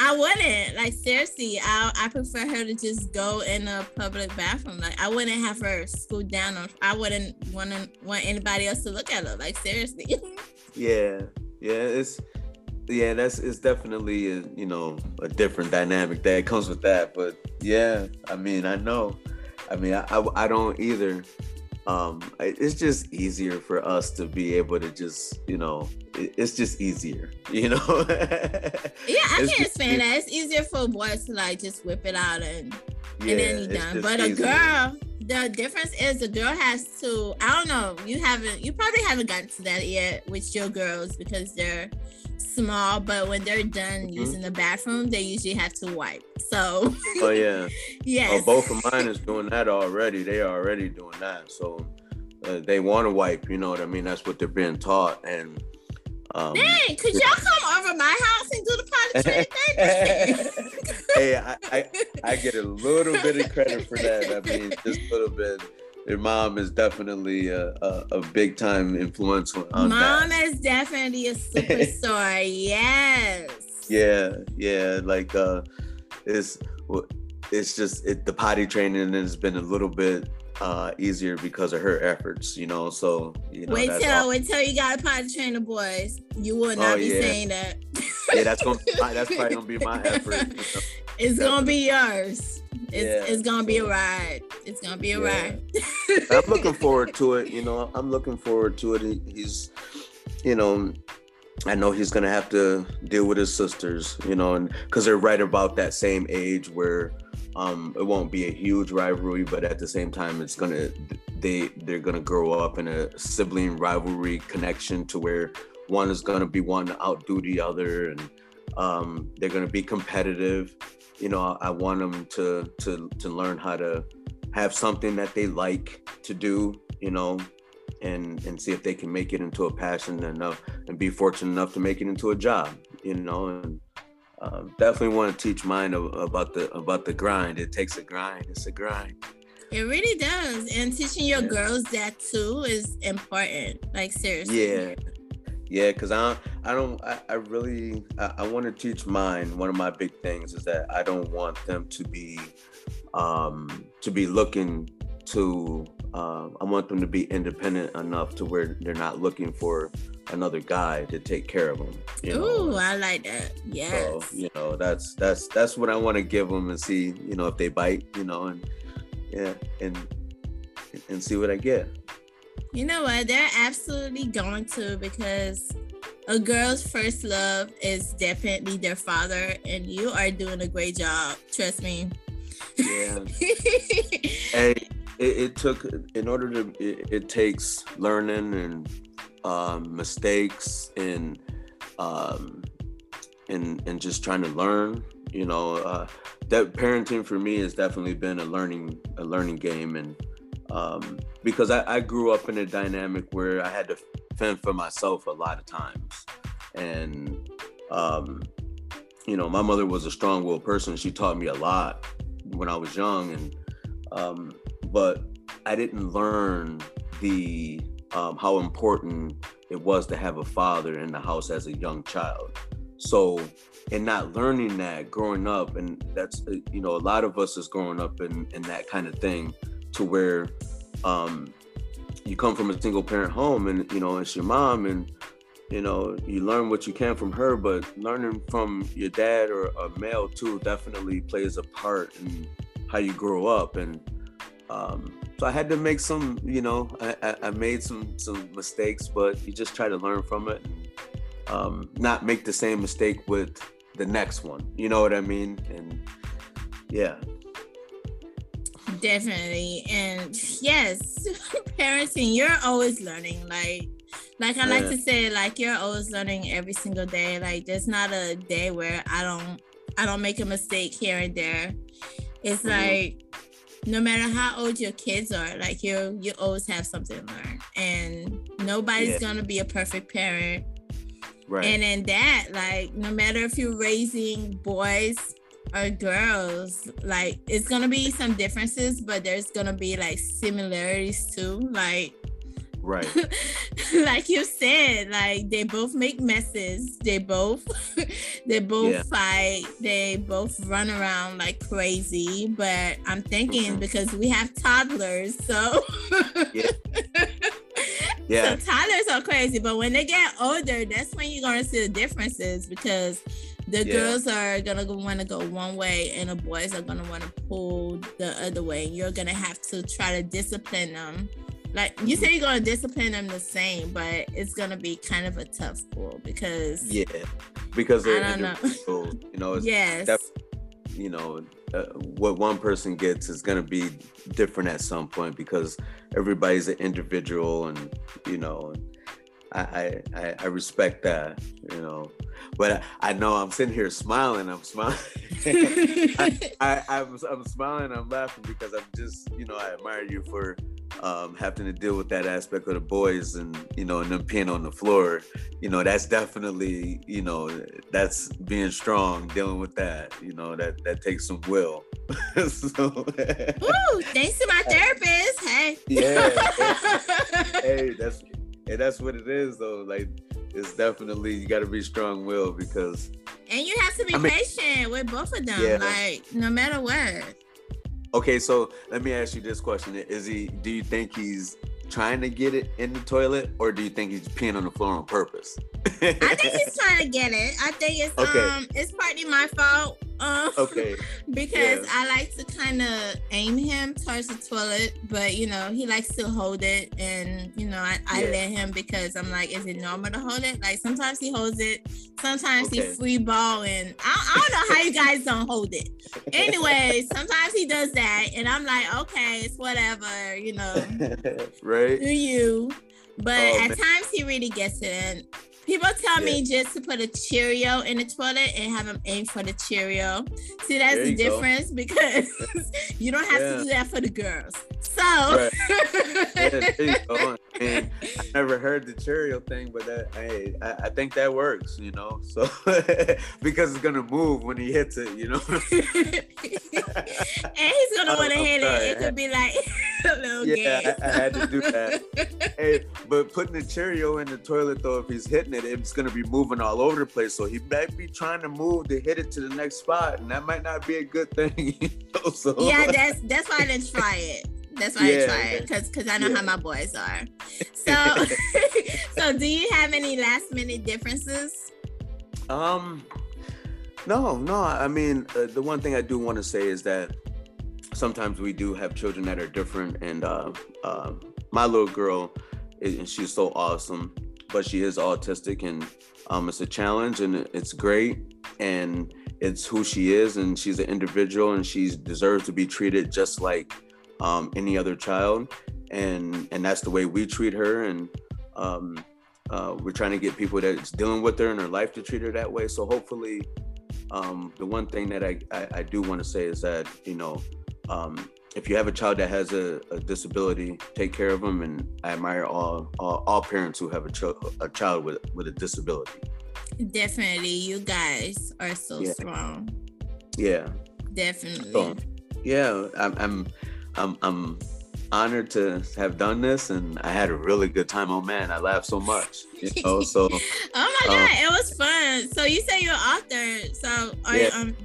I wouldn't like seriously. I I prefer her to just go in a public bathroom. Like I wouldn't have her scoot down. Or I wouldn't want want anybody else to look at her. Like seriously. <laughs> yeah, yeah. It's yeah, that's it's definitely a, you know a different dynamic that comes with that. But yeah, I mean, I know. I mean, I I, I don't either. Um, it's just easier for us to be able to just, you know, it's just easier, <laughs> you know. yeah, I can't explain that. It's easier for boys to like just whip it out and yeah, and then you done. But easier. a girl, the difference is the girl has to. I don't know. You haven't. You probably haven't gotten to that yet with your girls because they're small. But when they're done mm-hmm. using the bathroom, they usually have to wipe. So. Oh yeah. <laughs> yes. Oh, both of mine is doing that already. They are already doing that. So uh, they want to wipe. You know what I mean? That's what they're being taught and. Um, Dang, could y'all come over my house and do the potty <laughs> training? hey, I, I, I get a little bit of credit for that. I mean, just a little bit. Your mom is definitely a, a, a big time influence on Mom that. is definitely a superstar. <laughs> yes. Yeah, yeah. Like uh, it's it's just it, the potty training has been a little bit uh, easier because of her efforts, you know. So you know, wait till wait till you got a potty trainer, boys. You will not oh, be yeah. saying that. yeah, that's gonna that's probably gonna be my <laughs> effort. You know? It's Definitely. gonna be yours. It's, yeah. it's gonna be a ride. It's gonna be a yeah. ride. <laughs> I'm looking <laughs> forward to it. You know, I'm looking forward to it. He's, you know, I know he's gonna have to deal with his sisters. You know, and because they're right about that same age where um, it won't be a huge rivalry, but at the same time, it's gonna they they're gonna grow up in a sibling rivalry connection to where one is gonna be wanting to outdo the other, and um, they're gonna be competitive. You know, I want them to to to learn how to have something that they like to do. You know, and and see if they can make it into a passion enough and be fortunate enough to make it into a job. You know, and uh, definitely want to teach mine about the about the grind. It takes a grind. It's a grind. It really does, and teaching your yeah. girls that too is important. Like seriously. Yeah, yeah. Cause I I don't I, I really I, I want to teach mine. One of my big things is that I don't want them to be um to be looking to um, I want them to be independent enough to where they're not looking for another guy to take care of them. You Ooh, I like that. Yes. So, you know, that's that's that's what I want to give them and see, you know, if they bite, you know, and yeah, and and see what I get. You know what? They're absolutely going to because a girl's first love is definitely their father, and you are doing a great job. Trust me. Yeah. <laughs> hey, it, it took in order to it, it takes learning and um, mistakes and um, and and just trying to learn you know uh, that parenting for me has definitely been a learning a learning game and um, because I, I grew up in a dynamic where I had to fend for myself a lot of times. And um, you know my mother was a strong-willed person. She taught me a lot when I was young. And um, but I didn't learn the um, how important it was to have a father in the house as a young child. So, and not learning that growing up, and that's uh, you know a lot of us is growing up in in that kind of thing, to where um, you come from a single parent home, and you know it's your mom, and you know you learn what you can from her, but learning from your dad or a male too definitely plays a part in how you grow up and um, so I had to make some, you know, I, I, made some some mistakes, but you just try to learn from it, and, um, not make the same mistake with the next one. You know what I mean? And yeah, definitely. And yes, <laughs> parenting, you're always learning. Like, like I yeah. like to say, like you're always learning every single day. Like, there's not a day where I don't I don't make a mistake here and there. It's mm-hmm. like no matter how old your kids are, like you you always have something to learn. And nobody's yeah. gonna be a perfect parent. Right. And in that, like no matter if you're raising boys or girls, like it's gonna be some differences, but there's gonna be like similarities too. Like Right. <laughs> like you said, like they both make messes. They both <laughs> they both yeah. fight. They both run around like crazy. But I'm thinking mm-hmm. because we have toddlers, so yeah. <laughs> yeah. So toddlers are crazy, but when they get older, that's when you're gonna see the differences because the yeah. girls are gonna want to go one way and the boys are gonna want to pull the other way. You're gonna have to try to discipline them like you say you're gonna discipline them the same, but it's gonna be kind of a tough pull because yeah, because I don't know. you know, yes, that, you know uh, what one person gets is going to be different at some point because everybody's an individual and you know I, I I respect that, you know. But I, I know I'm sitting here smiling. I'm smiling. <laughs> I, I, I'm, I'm smiling. I'm laughing because I'm just, you know, I admire you for um, having to deal with that aspect of the boys and you know and them peeing on the floor you know that's definitely you know that's being strong dealing with that you know that that takes some will <laughs> so Ooh, thanks to my therapist hey yeah <laughs> hey that's hey, that's what it is though like it's definitely you got to be strong will because and you have to be I mean, patient with both of them yeah. like no matter what Okay, so let me ask you this question: Is he? Do you think he's trying to get it in the toilet, or do you think he's peeing on the floor on purpose? I think he's <laughs> trying to get it. I think it's okay. um it's partly my fault. Um, okay. <laughs> because yeah. I like to kind of aim him towards the toilet, but you know he likes to hold it, and you know I, I yeah. let him because I'm like, is it normal to hold it? Like sometimes he holds it, sometimes okay. he free ball, and I, I don't know how you guys don't hold it. Anyway, <laughs> sometimes he does that, and I'm like, okay, it's whatever, you know. <laughs> right. Do you? But oh, at man. times he really gets it. And People tell yeah. me just to put a Cheerio in the toilet and have them aim for the Cheerio. See, that's the difference go. <laughs> because you don't have yeah. to do that for the girls. So, <laughs> yeah, and I never heard the Cheerio thing, but that hey, I, I think that works, you know. So <laughs> because it's gonna move when he hits it, you know. <laughs> and he's gonna oh, want to hit it. It could be like a little yeah, I, I, had to do that. hey, but putting the Cheerio in the toilet though, if he's hitting it, it's gonna be moving all over the place. So he might be trying to move to hit it to the next spot, and that might not be a good thing. You know? So yeah, that's that's why I didn't try it. That's why yeah, I try it because because I know yeah. how my boys are. <laughs> So <laughs> so do you have any last minute differences? Um, no, no. I mean, uh, the one thing I do want to say is that sometimes we do have children that are different, and uh, uh, my little girl, and she's so awesome, but she is autistic, and um, it's a challenge, and it's great, and it's who she is, and she's an individual, and she deserves to be treated just like um, any other child, and and that's the way we treat her, and um, uh, we're trying to get people that's dealing with her in her life to treat her that way. So hopefully, um, the one thing that I, I, I do want to say is that you know um, if you have a child that has a, a, disability, take care of them. And I admire all all, all parents who have a, ch- a child with with a disability. Definitely, you guys are so yeah. strong. Yeah. Definitely. So, yeah, I'm, I'm I'm I'm honored to have done this and I had a really good time. Oh man, I laughed so much. You know, <laughs> so Oh my god, um, it was fun. So you say you're an author. So are yeah. you um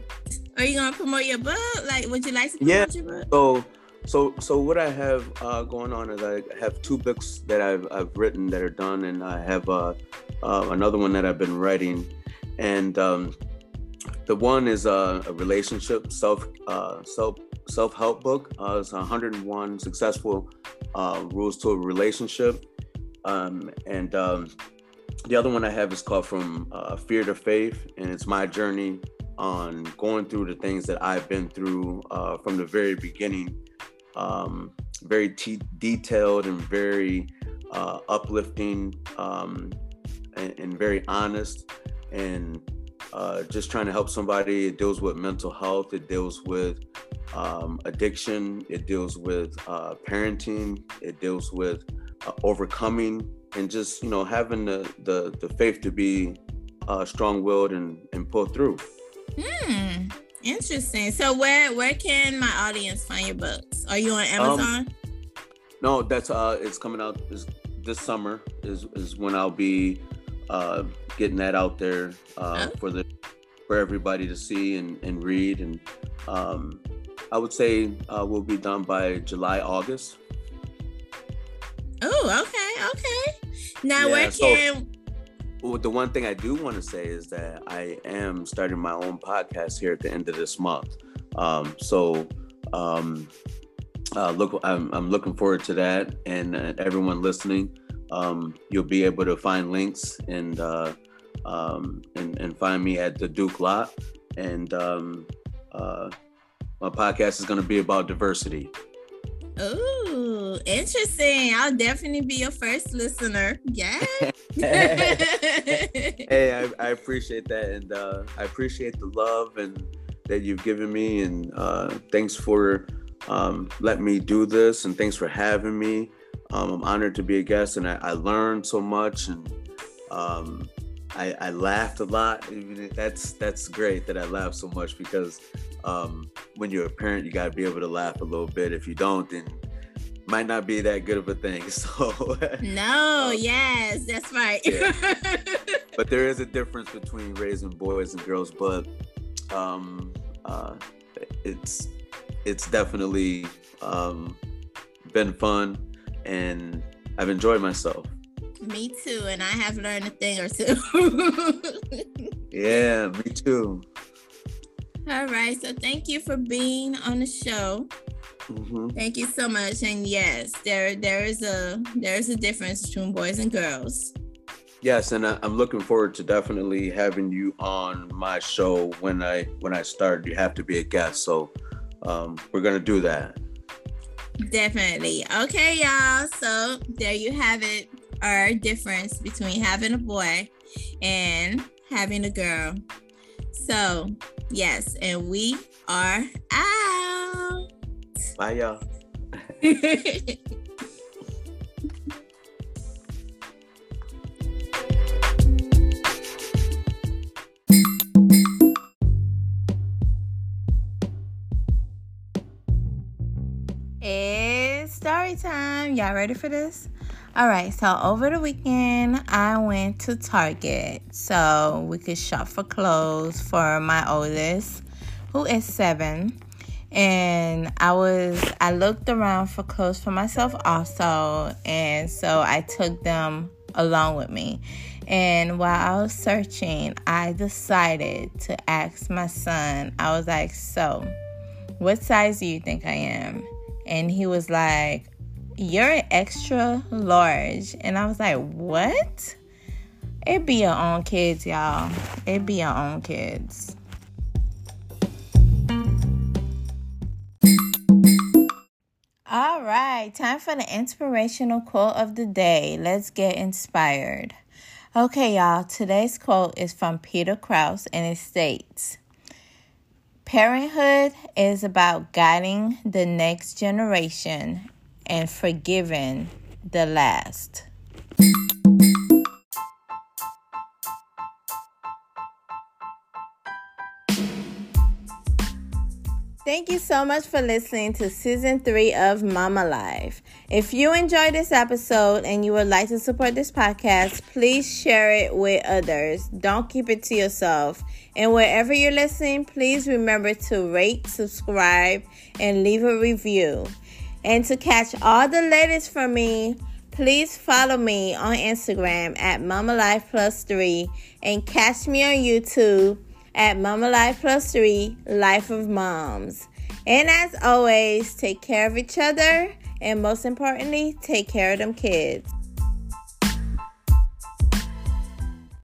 are you gonna promote your book? Like would you like to promote yeah. your book? So so so what I have uh, going on is I have two books that I've I've written that are done and I have uh, uh another one that I've been writing and um the one is uh, a relationship self uh, self self help book. Uh, it's 101 successful uh, rules to a relationship, um, and um, the other one I have is called From uh, Fear to Faith, and it's my journey on going through the things that I've been through uh, from the very beginning. Um, very detailed and very uh, uplifting um, and, and very honest and uh, just trying to help somebody. It deals with mental health. It deals with um, addiction. It deals with uh, parenting. It deals with uh, overcoming and just you know having the the, the faith to be uh, strong-willed and and pull through. Hmm. Interesting. So where where can my audience find your books? Are you on um, Amazon? Um, no, that's uh, it's coming out this this summer is is when I'll be uh, getting that out there uh, for the for everybody to see and, and read. And um, I would say uh, we'll be done by July, August. Oh, okay, okay. Now, yeah, where can? So, well, the one thing I do want to say is that I am starting my own podcast here at the end of this month. Um, so um, uh, look, I'm, I'm looking forward to that, and uh, everyone listening um, you'll be able to find links and, uh, um, and and find me at the Duke Lot. And um, uh, my podcast is going to be about diversity. Ooh, interesting. I'll definitely be your first listener. <laughs> Yeah. hey, I, I, appreciate that. And uh, I appreciate the love and that you've given me. And uh, thanks for um, letting me do this. And thanks for having me. Um, I'm honored to be a guest. And I, I learned so much. And um, I, I, laughed a lot. That's that's great that I laughed so much because um, when you're a parent, you got to be able to laugh a little bit. If you don't, then might not be that good of a thing. <laughs> So no, um, yes, that's right. yeah. <laughs> But there is a difference between raising boys and girls. But um, uh, it's it's definitely um, been fun, and I've enjoyed myself. Me too, and I have learned a thing or two. <laughs> yeah, me too. All right, so thank you for being on the show. Mm-hmm. Thank you so much. And yes, there there is a there is a difference between boys and girls. Yes, and I, am looking forward to definitely having you on my show when I when I start. You have to be a guest, so um, we're gonna do that. Definitely. Okay, y'all. So there you have it our difference between having a boy and having a girl. So, yes, and we are out. Bye, y'all. <laughs> time. Y'all ready for this? All right, so over the weekend, I went to Target so we could shop for clothes for my oldest, who is seven. And I was, I looked around for clothes for myself also, and so I took them along with me. And while I was searching, I decided to ask my son, I was like, So, what size do you think I am? And he was like, you're extra large. And I was like, what? It be your own kids, y'all. It be your own kids. All right, time for the inspirational quote of the day. Let's get inspired. Okay, y'all, today's quote is from Peter Krause and it states Parenthood is about guiding the next generation and forgiven the last. Thank you so much for listening to season three of Mama Life. If you enjoyed this episode and you would like to support this podcast, please share it with others. Don't keep it to yourself. And wherever you're listening, please remember to rate, subscribe, and leave a review. And to catch all the latest from me, please follow me on Instagram at Mama Life Plus Three and catch me on YouTube at Mama Life Plus Three Life of Moms. And as always, take care of each other and most importantly, take care of them kids.